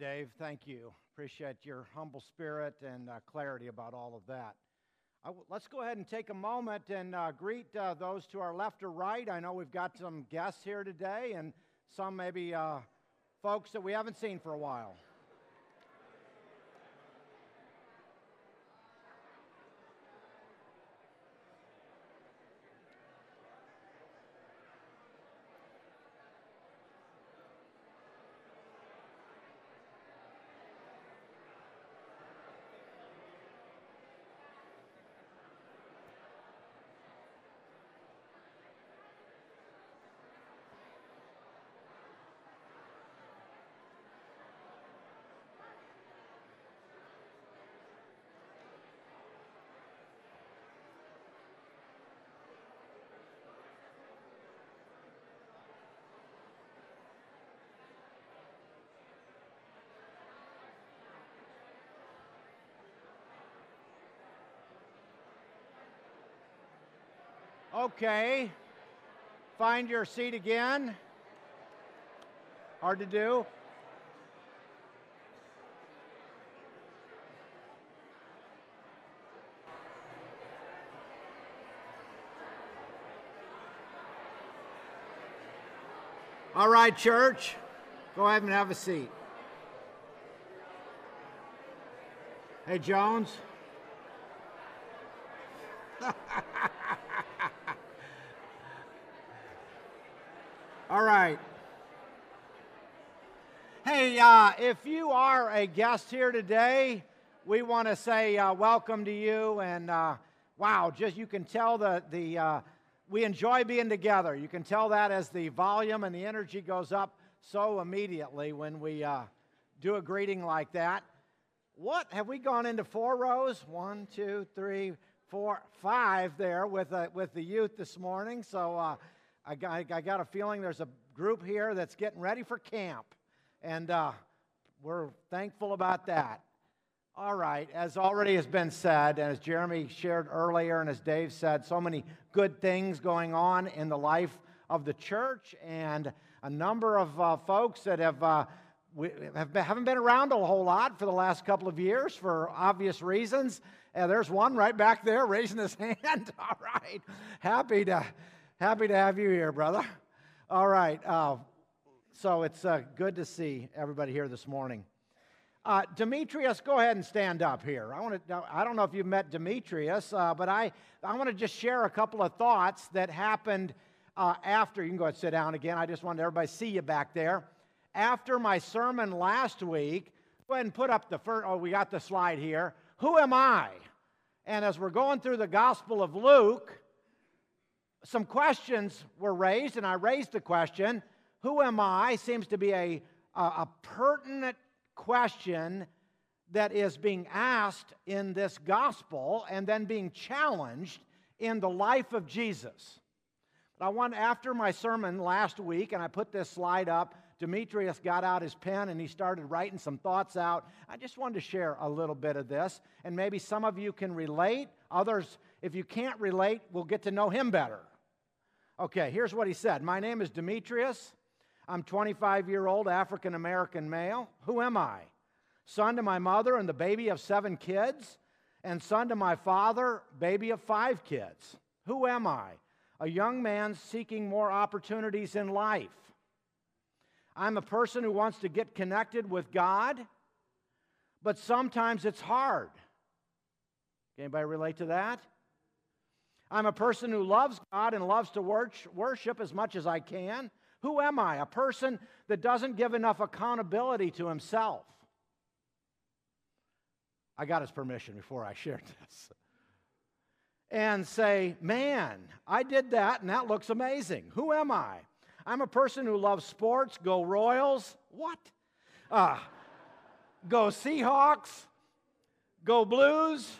Dave. Thank you. Appreciate your humble spirit and uh, clarity about all of that. let's go ahead and take a moment and uh, greet uh, those to our left or right. I know we've got some guests here today and some maybe uh, folks that we haven't seen for a while. Okay. Find your seat again. Hard to do. All right, church, go ahead and have a seat. Hey, Jones. All right. Hey, uh, if you are a guest here today, we want to say uh, welcome to you. And uh, wow, just you can tell the, the uh, we enjoy being together. You can tell that as the volume and the energy goes up so immediately when we uh, do a greeting like that. What have we gone into four rows? One, two, three, four, five there with uh, with the youth this morning. So I got, I got a feeling there's a group here that's getting ready for camp, and uh, we're thankful about that. All right, as already has been said, and as Jeremy shared earlier, and as Dave said, so many good things going on in the life of the church, and a number of uh, folks that have. Uh, we have haven't been around a whole lot for the last couple of years for obvious reasons. And there's one right back there raising his hand. All right. Happy to Happy to have you here, brother. All right. Uh, so it's uh, good to see everybody here this morning. Uh, Demetrius, go ahead and stand up here. I want to. I don't know if you've met Demetrius, uh, but I I want to just share a couple of thoughts that happened uh, after. You can go ahead and sit down again. I just wanted everybody to see you back there. After my sermon last week, go ahead and put up the first. Oh, we got the slide here. Who am I? And as we're going through the Gospel of Luke, some questions were raised, and I raised the question Who am I? seems to be a, a, a pertinent question that is being asked in this gospel and then being challenged in the life of Jesus. But I want, after my sermon last week, and I put this slide up, Demetrius got out his pen and he started writing some thoughts out. I just wanted to share a little bit of this, and maybe some of you can relate. Others, if you can't relate, we'll get to know him better. Okay, here's what he said My name is Demetrius. I'm 25 year old African American male. Who am I? Son to my mother and the baby of seven kids, and son to my father, baby of five kids. Who am I? A young man seeking more opportunities in life. I'm a person who wants to get connected with God, but sometimes it's hard. Can anybody relate to that? I'm a person who loves God and loves to worship as much as I can. Who am I? A person that doesn't give enough accountability to himself. I got his permission before I shared this. And say, man, I did that and that looks amazing. Who am I? I'm a person who loves sports, go Royals. What? Uh, go Seahawks, go Blues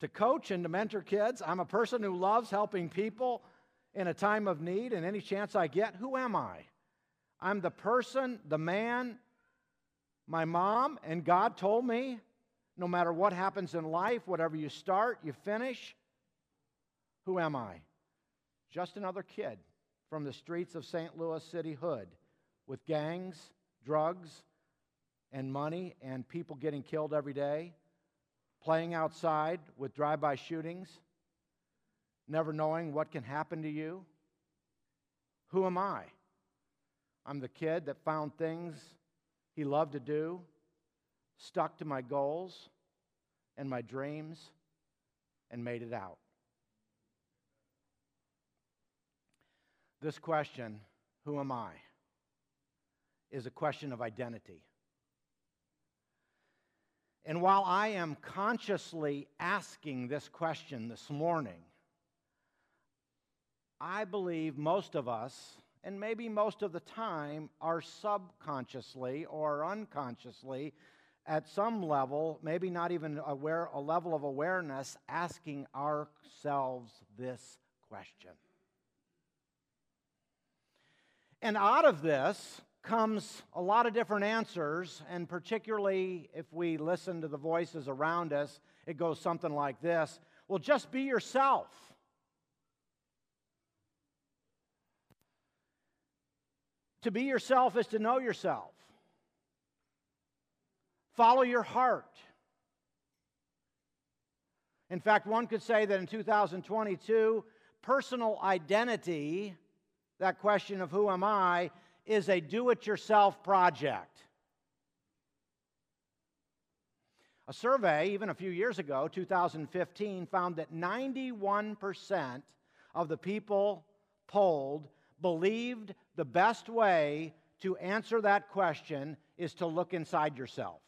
to coach and to mentor kids. I'm a person who loves helping people in a time of need and any chance I get. Who am I? I'm the person, the man, my mom and God told me no matter what happens in life, whatever you start, you finish. Who am I? Just another kid from the streets of St. Louis City Hood with gangs drugs and money and people getting killed every day, playing outside with drive by shootings, never knowing what can happen to you? Who am I? I'm the kid that found things he loved to do, stuck to my goals and my dreams, and made it out. This question, who am I, is a question of identity. And while I am consciously asking this question this morning, I believe most of us, and maybe most of the time, are subconsciously or unconsciously at some level, maybe not even aware, a level of awareness, asking ourselves this question. And out of this comes a lot of different answers, and particularly if we listen to the voices around us, it goes something like this Well, just be yourself. To be yourself is to know yourself. Follow your heart. In fact, one could say that in 2022, personal identity that question of who am I is a do it yourself project. A survey, even a few years ago, 2015, found that 91% of the people polled believed the best way to answer that question is to look inside yourself.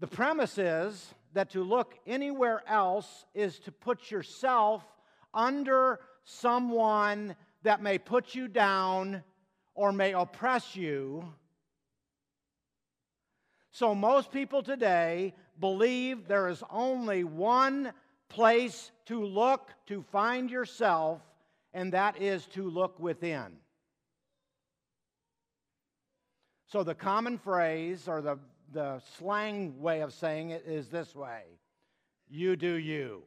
The premise is that to look anywhere else is to put yourself under someone that may put you down or may oppress you. So, most people today believe there is only one place to look to find yourself, and that is to look within. So, the common phrase or the, the slang way of saying it is this way you do you.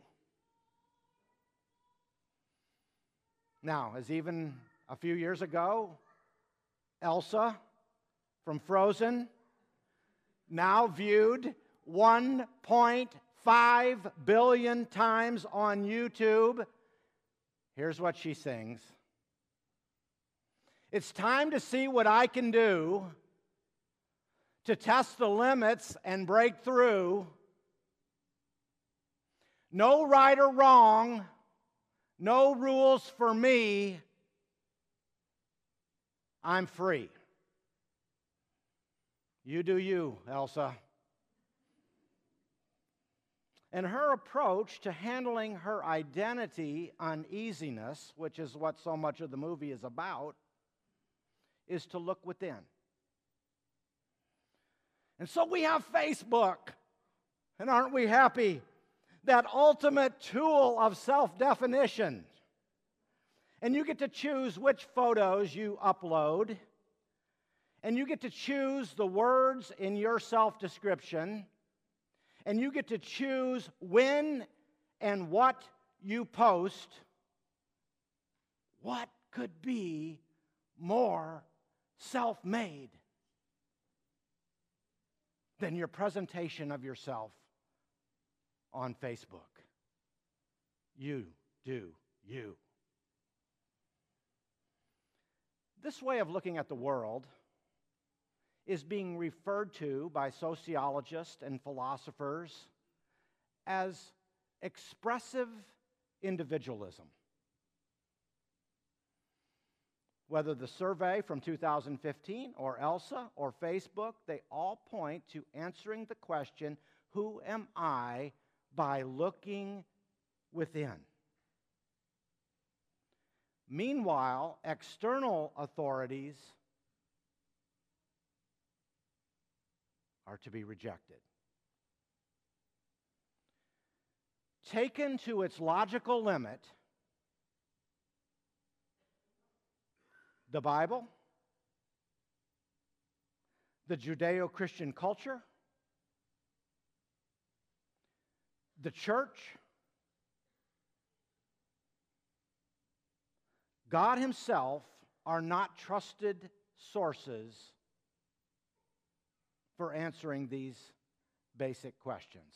Now, as even a few years ago, Elsa from Frozen, now viewed 1.5 billion times on YouTube. Here's what she sings It's time to see what I can do to test the limits and break through. No right or wrong no rules for me. I'm free. You do you, Elsa. And her approach to handling her identity uneasiness, which is what so much of the movie is about, is to look within. And so we have Facebook. And aren't we happy? That ultimate tool of self definition. And you get to choose which photos you upload. And you get to choose the words in your self description. And you get to choose when and what you post. What could be more self made than your presentation of yourself on Facebook. You do you. This way of looking at the world is being referred to by sociologists and philosophers as expressive individualism. Whether the survey from 2015 or ELSA or Facebook, they all point to answering the question Who am I by looking within. Meanwhile, external authorities are to be rejected. Taken to its logical limit, the Bible, the Judeo Christian culture, the church, God Himself are not trusted sources for answering these basic questions.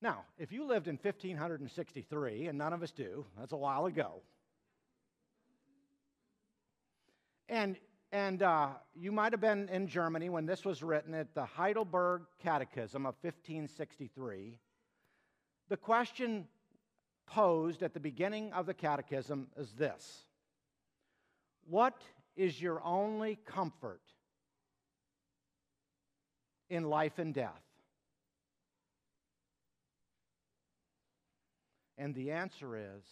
Now, if you lived in 1563, and none of us do, that's a while ago, and, and uh, you might have been in Germany when this was written at the Heidelberg Catechism of 1563. The question posed at the beginning of the catechism is this What is your only comfort in life and death? And the answer is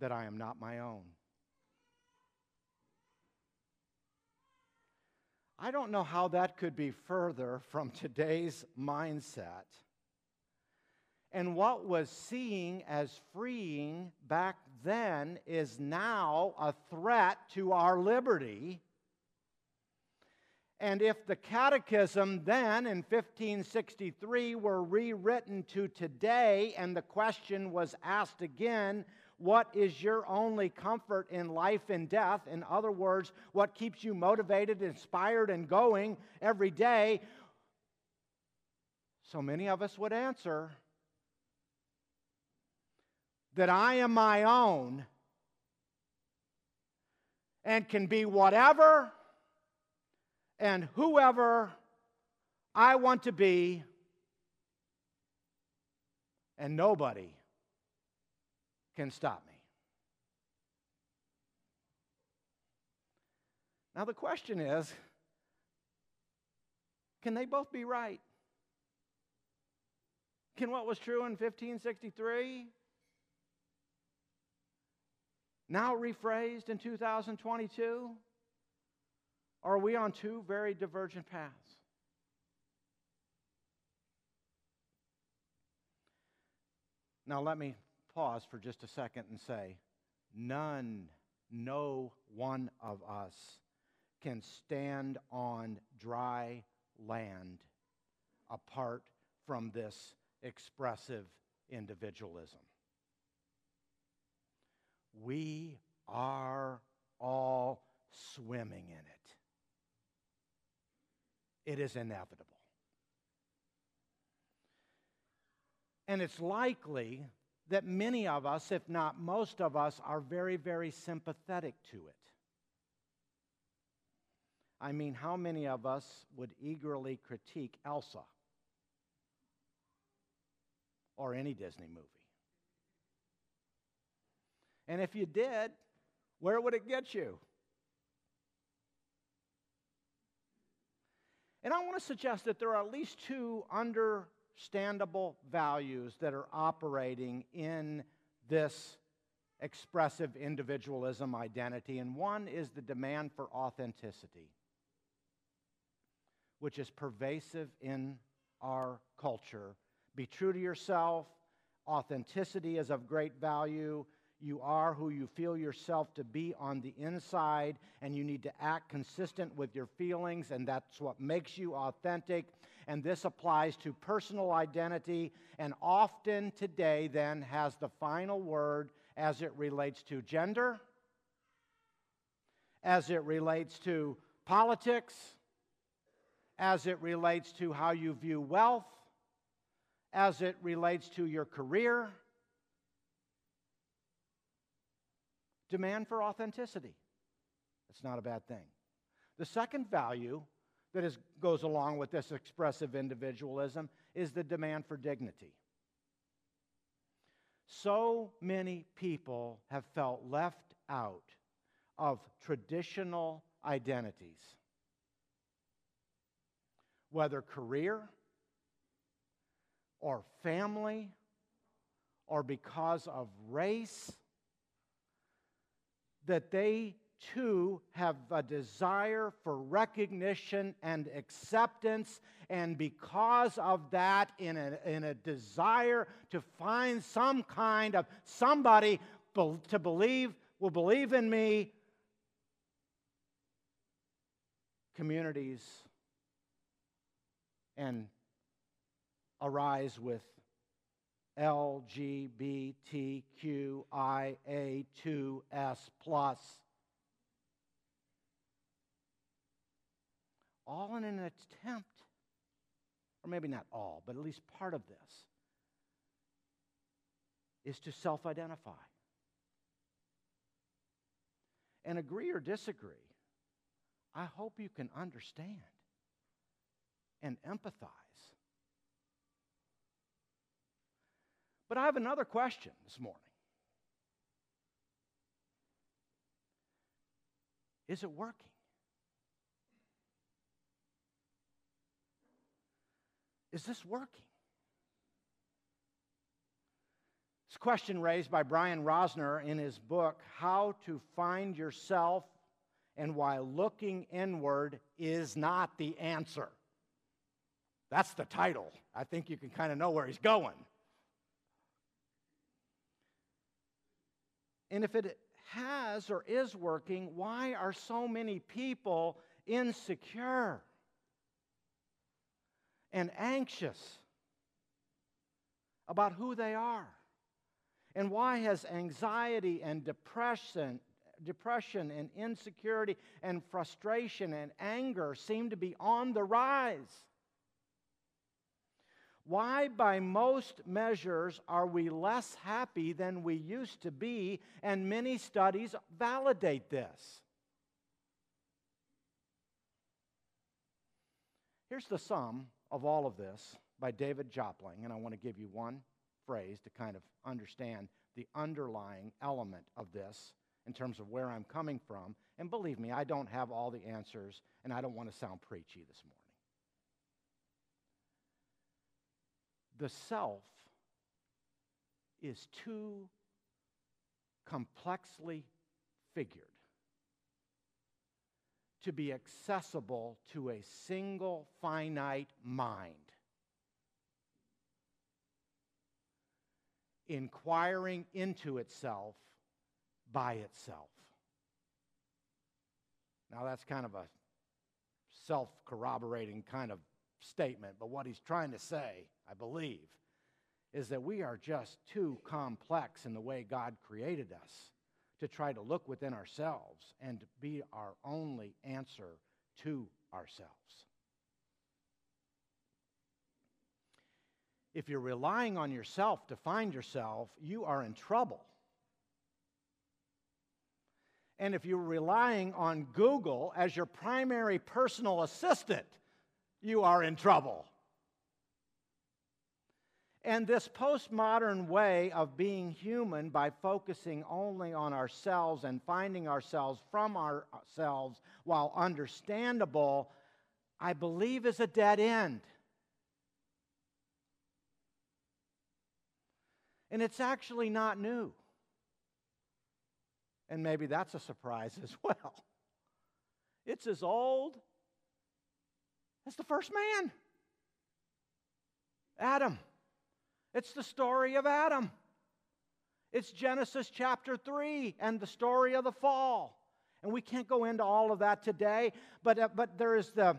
that I am not my own. I don't know how that could be further from today's mindset. And what was seen as freeing back then is now a threat to our liberty and if the catechism then in 1563 were rewritten to today and the question was asked again, what is your only comfort in life and death? In other words, what keeps you motivated, inspired, and going every day? So many of us would answer that I am my own and can be whatever and whoever I want to be, and nobody can stop me. Now, the question is can they both be right? Can what was true in 1563 now rephrased in 2022? Are we on two very divergent paths? Now, let me pause for just a second and say none, no one of us can stand on dry land apart from this expressive individualism. We are all swimming in it it is inevitable. And it's likely that many of us, if not most of us, are very, very sympathetic to it. I mean, how many of us would eagerly critique Elsa or any Disney movie? And if you did, where would it get you? And I want to suggest that there are at least two understandable values that are operating in this expressive individualism identity. And one is the demand for authenticity, which is pervasive in our culture. Be true to yourself. Authenticity is of great value. You are who you feel yourself to be on the inside, and you need to act consistent with your feelings, and that's what makes you authentic. And this applies to personal identity, and often today, then, has the final word as it relates to gender, as it relates to politics, as it relates to how you view wealth, as it relates to your career Demand for authenticity. It's not a bad thing. The second value that is, goes along with this expressive individualism is the demand for dignity. So many people have felt left out of traditional identities, whether career or family or because of race that they too have a desire for recognition and acceptance, and because of that, in a, in a desire to find some kind of somebody to believe, will believe in me, communities and arise with LGBTQIA2S plus. All in an attempt, or maybe not all, but at least part of this, is to self identify. And agree or disagree, I hope you can understand and empathize. But I have another question this morning. Is it working? Is this working? This question raised by Brian Rosner in his book, How to Find Yourself and Why Looking Inward is Not the Answer. That's the title. I think you can kind of know where he's going. And if it has or is working, why are so many people insecure and anxious about who they are? And why has anxiety and depression, depression and insecurity and frustration and anger seem to be on the rise? Why, by most measures, are we less happy than we used to be? And many studies validate this. Here's the sum of all of this by David Jopling, and I want to give you one phrase to kind of understand the underlying element of this in terms of where I'm coming from. And believe me, I don't have all the answers, and I don't want to sound preachy this morning. The self is too complexly figured to be accessible to a single finite mind. Inquiring into itself by itself. Now, that's kind of a self corroborating kind of statement, but what he's trying to say, I believe, is that we are just too complex in the way God created us to try to look within ourselves and be our only answer to ourselves. If you're relying on yourself to find yourself, you are in trouble. And if you're relying on Google as your primary personal assistant, you are in trouble. And this postmodern way of being human by focusing only on ourselves and finding ourselves from ourselves while understandable, I believe is a dead end. And it's actually not new. And maybe that's a surprise as well. It's as old that's the first man. Adam. It's the story of Adam. It's Genesis chapter 3 and the story of the fall. And we can't go into all of that today, but, uh, but there is the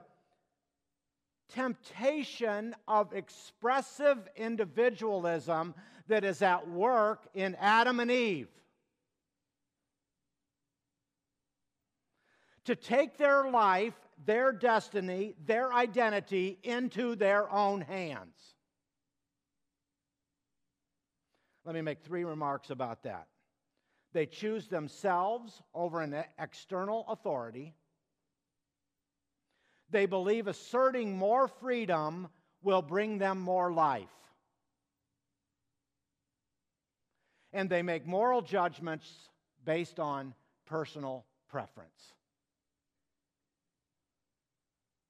temptation of expressive individualism that is at work in Adam and Eve. To take their life their destiny, their identity into their own hands. Let me make three remarks about that. They choose themselves over an external authority. They believe asserting more freedom will bring them more life. And they make moral judgments based on personal preference.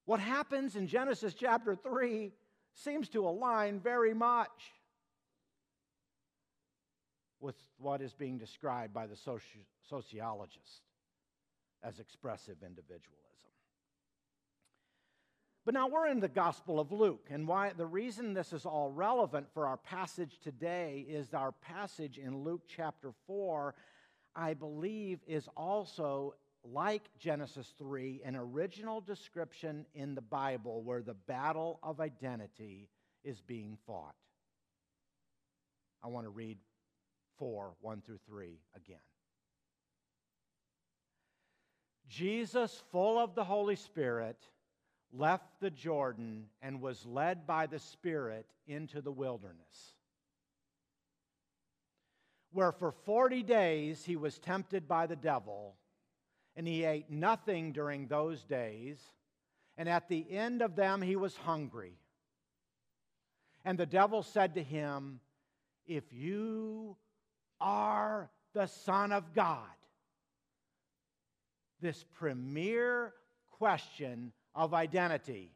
What happens in Genesis chapter 3 seems to align very much with what is being described by the soci- sociologist as expressive individualism. But now we're in the Gospel of Luke, and why the reason this is all relevant for our passage today is our passage in Luke chapter 4, I believe, is also like Genesis 3, an original description in the Bible where the battle of identity is being fought. I want to read 4 1 through 3 again. Jesus, full of the Holy Spirit, left the Jordan and was led by the Spirit into the wilderness, where for 40 days he was tempted by the devil, and he ate nothing during those days, and at the end of them he was hungry. And the devil said to him, If you are the Son of God, this premier question of identity,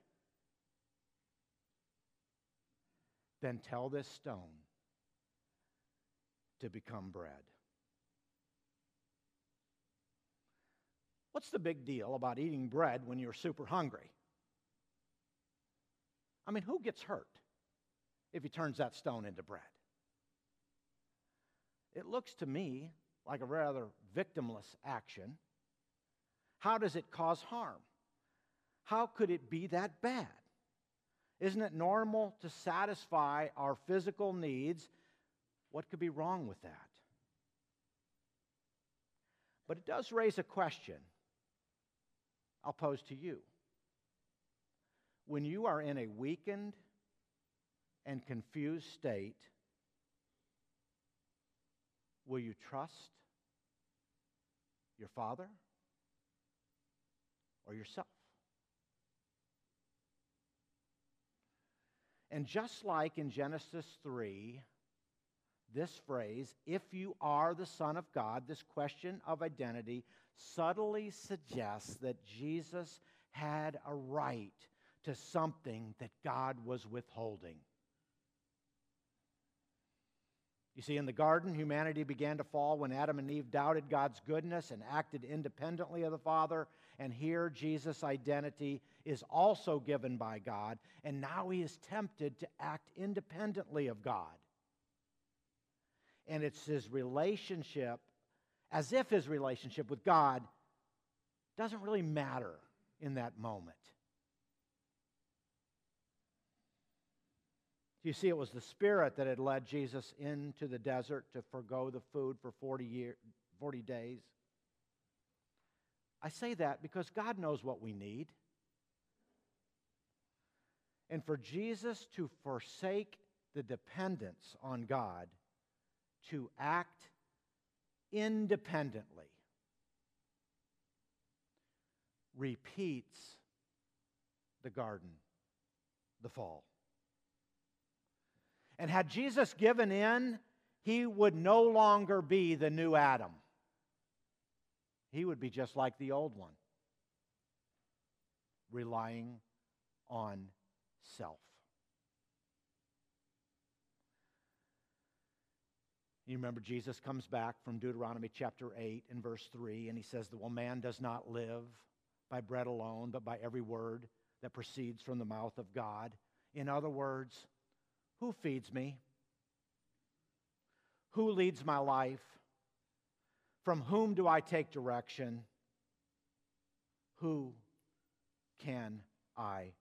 then tell this stone to become bread. What's the big deal about eating bread when you're super hungry? I mean, who gets hurt if he turns that stone into bread? It looks to me like a rather victimless action. How does it cause harm? How could it be that bad? Isn't it normal to satisfy our physical needs? What could be wrong with that? But it does raise a question I'll pose to you. When you are in a weakened and confused state, will you trust your Father or yourself? And just like in Genesis 3, this phrase, if you are the Son of God, this question of identity subtly suggests that Jesus had a right to something that God was withholding. You see, in the garden, humanity began to fall when Adam and Eve doubted God's goodness and acted independently of the Father. And here, Jesus' identity is also given by God, and now he is tempted to act independently of God. And it's his relationship, as if his relationship with God doesn't really matter in that moment. You see, it was the Spirit that had led Jesus into the desert to forego the food for 40, year, 40 days. I say that because God knows what we need. And for Jesus to forsake the dependence on God, to act independently, repeats the garden, the fall. And had Jesus given in, he would no longer be the new Adam. He would be just like the old one, relying on self. You remember Jesus comes back from Deuteronomy chapter 8 and verse 3, and he says, that, Well, man does not live by bread alone, but by every word that proceeds from the mouth of God. In other words, who feeds me? Who leads my life? From whom do I take direction? Who can I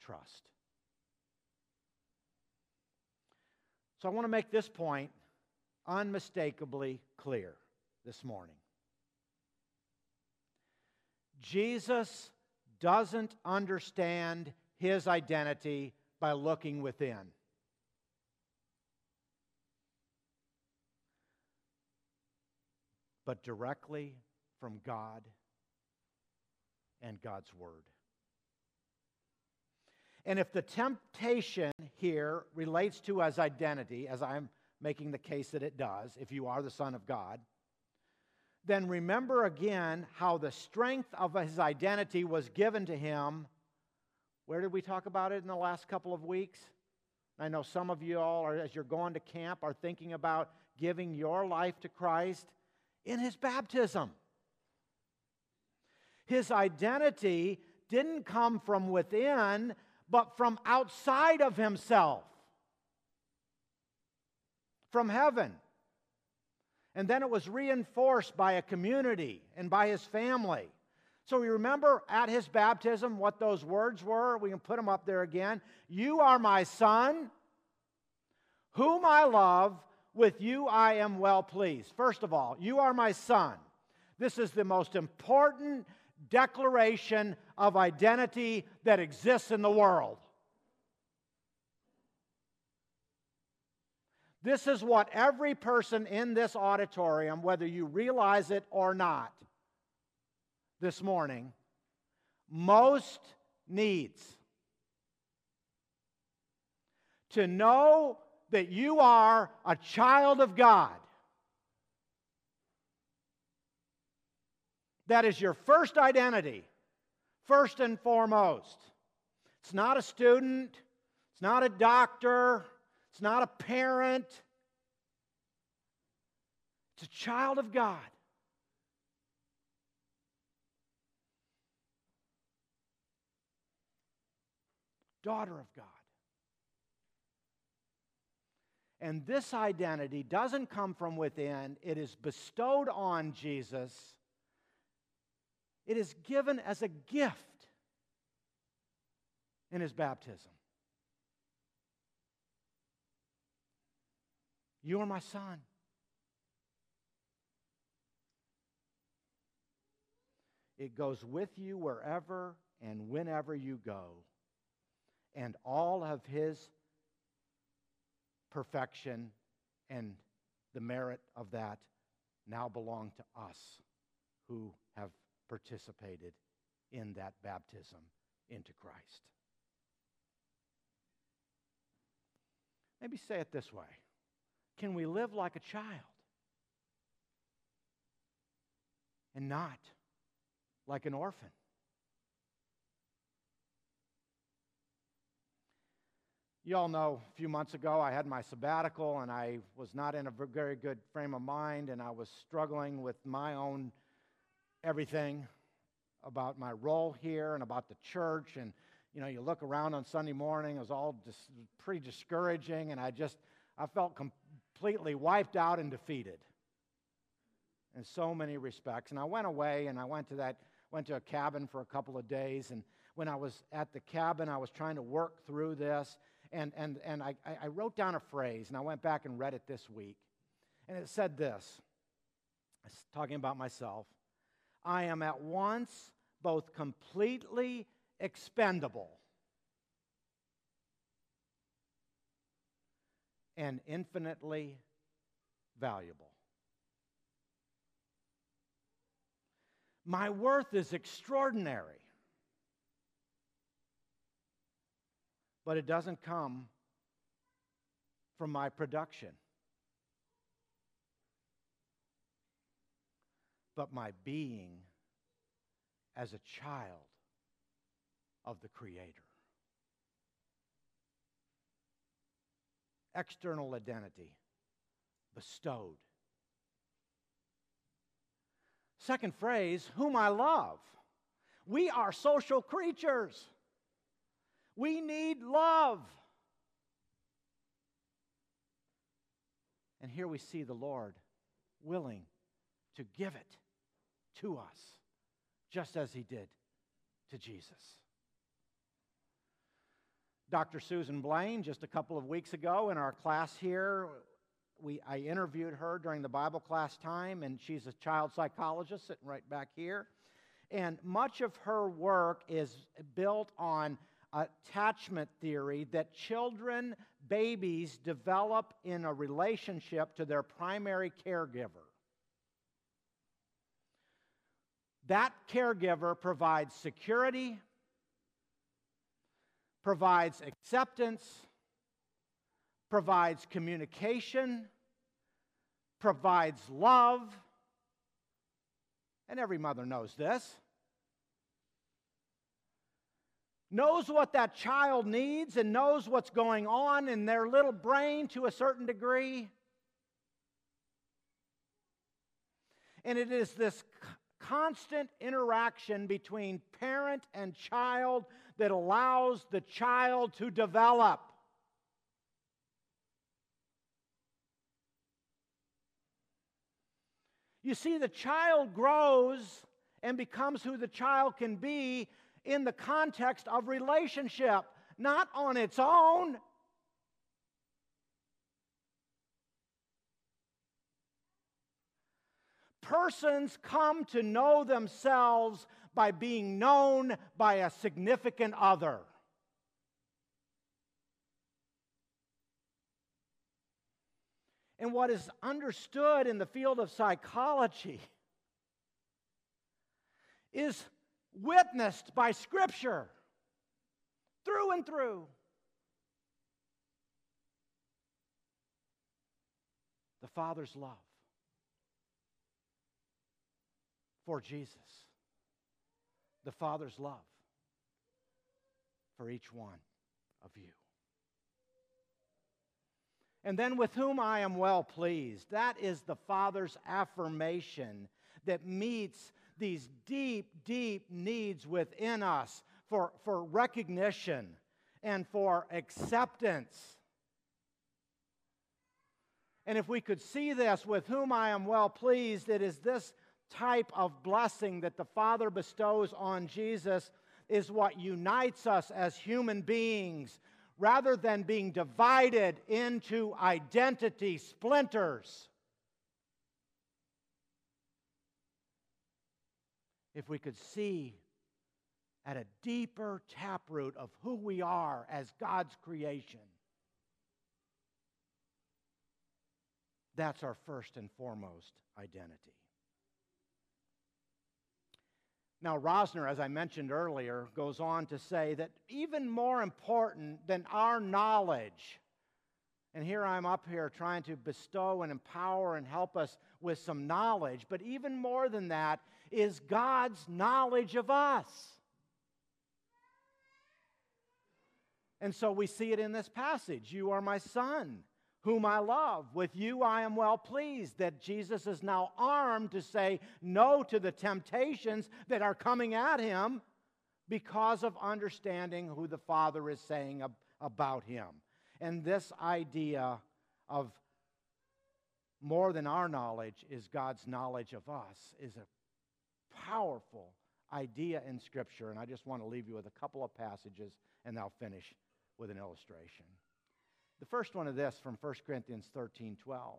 trust? So I want to make this point unmistakably clear this morning. Jesus doesn't understand his identity by looking within. But directly from God and God's Word. And if the temptation here relates to his identity, as I'm making the case that it does, if you are the Son of God, then remember again how the strength of his identity was given to him. Where did we talk about it in the last couple of weeks? I know some of you all, are, as you're going to camp, are thinking about giving your life to Christ in his baptism. His identity didn't come from within, but from outside of himself from heaven. And then it was reinforced by a community and by his family. So we remember at his baptism what those words were. We can put them up there again. You are my son, whom I love. with you I am well pleased. First of all, you are my son. This is the most important declaration of identity that exists in the world. This is what every person in this auditorium, whether you realize it or not, this morning, most needs. To know that you are a child of God. That is your first identity, first and foremost. It's not a student, it's not a doctor, it's not a parent, it's a child of God. Daughter of God. And this identity doesn't come from within, it is bestowed on Jesus. It is given as a gift in his baptism. You are my son. It goes with you wherever and whenever you go. And all of his perfection and the merit of that now belong to us who have participated in that baptism into Christ. Maybe say it this way can we live like a child and not like an orphan? You all know a few months ago I had my sabbatical and I was not in a very good frame of mind and I was struggling with my own everything about my role here and about the church and you know you look around on Sunday morning it was all just pretty discouraging and I just I felt com- completely wiped out and defeated in so many respects. And I went away and I went to that, went to a cabin for a couple of days. And when I was at the cabin, I was trying to work through this. And, and, and I, I wrote down a phrase and I went back and read it this week. And it said this talking about myself I am at once both completely expendable and infinitely valuable. My worth is extraordinary, but it doesn't come from my production, but my being as a child of the Creator. External identity bestowed. Second phrase, whom I love. We are social creatures. We need love. And here we see the Lord willing to give it to us, just as he did to Jesus. Dr. Susan Blaine, just a couple of weeks ago in our class here, we, I interviewed her during the Bible class time, and she's a child psychologist sitting right back here. And much of her work is built on attachment theory that children, babies, develop in a relationship to their primary caregiver. That caregiver provides security, provides acceptance, provides communication, provides love. And every mother knows this. Knows what that child needs and knows what's going on in their little brain to a certain degree. And it is this constant interaction between parent and child that allows the child to develop. You see, the child grows and becomes who the child can be in the context of relationship, not on its own. Persons come to know themselves by being known by a significant other. And what is understood in the field of psychology is witnessed by Scripture through and through. The Father's love for Jesus, the Father's love for each one of you. And then with whom I am well pleased. That is the Father's affirmation that meets these deep, deep needs within us for, for recognition and for acceptance. And if we could see this, with whom I am well pleased, it is this type of blessing that the Father bestows on Jesus is what unites us as human beings rather than being divided into identity splinters. If we could see at a deeper taproot of who we are as God's creation, that's our first and foremost identity. Now, Rosner, as I mentioned earlier, goes on to say that even more important than our knowledge, and here I'm up here trying to bestow and empower and help us with some knowledge, but even more than that is God's knowledge of us. And so we see it in this passage You are my son whom I love. With you I am well pleased that Jesus is now armed to say no to the temptations that are coming at him because of understanding who the Father is saying ab- about him. And this idea of more than our knowledge is God's knowledge of us is a powerful idea in Scripture. And I just want to leave you with a couple of passages and I'll finish with an illustration. The first one of this from 1 Corinthians 13 12.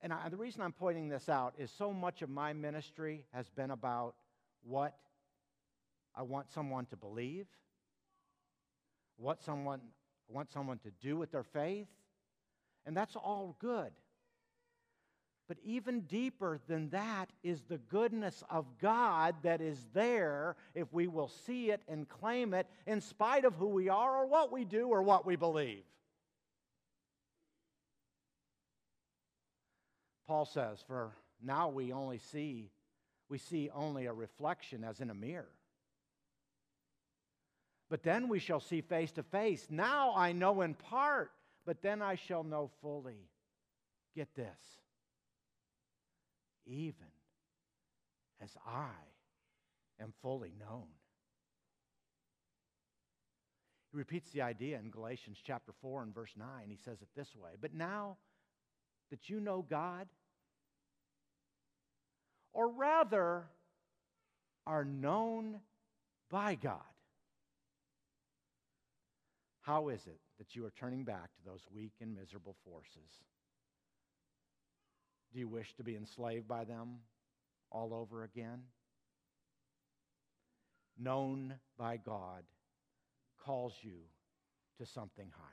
And I, the reason I'm pointing this out is so much of my ministry has been about what I want someone to believe, what someone I want someone to do with their faith, and that's all good. But even deeper than that is the goodness of God that is there if we will see it and claim it in spite of who we are or what we do or what we believe. Paul says, For now we only see, we see only a reflection as in a mirror. But then we shall see face to face. Now I know in part, but then I shall know fully. Get this even as I am fully known. He repeats the idea in Galatians chapter 4 and verse 9. He says it this way But now that you know God, or rather are known by God, how is it that you are turning back to those weak and miserable forces? Do you wish to be enslaved by them all over again? Known by God calls you to something higher.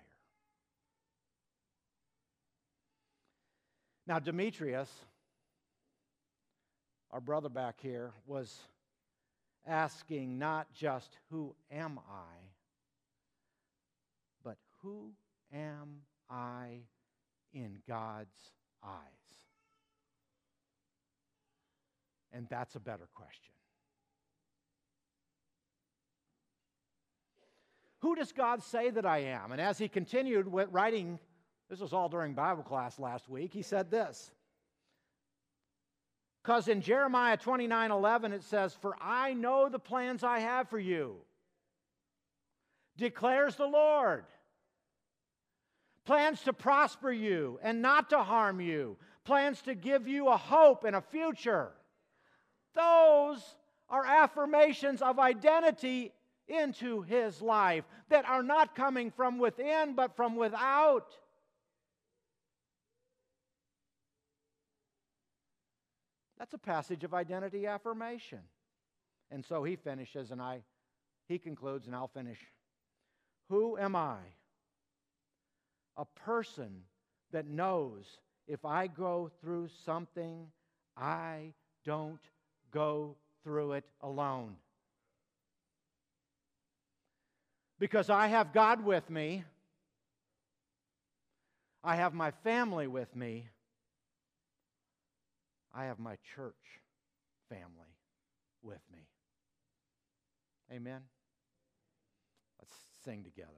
Now, Demetrius, our brother back here, was asking not just, Who am I? but Who am I in God's eyes? And that's a better question. Who does God say that I am? And as he continued with writing, this was all during Bible class last week, he said this. Because in Jeremiah 29 11, it says, For I know the plans I have for you, declares the Lord. Plans to prosper you and not to harm you, plans to give you a hope and a future. Those are affirmations of identity into his life that are not coming from within, but from without. That's a passage of identity affirmation. And so he finishes, and I, he concludes, and I'll finish. Who am I? A person that knows if I go through something, I don't go through it alone. Because I have God with me, I have my family with me, I have my church family with me. Amen. Let's sing together.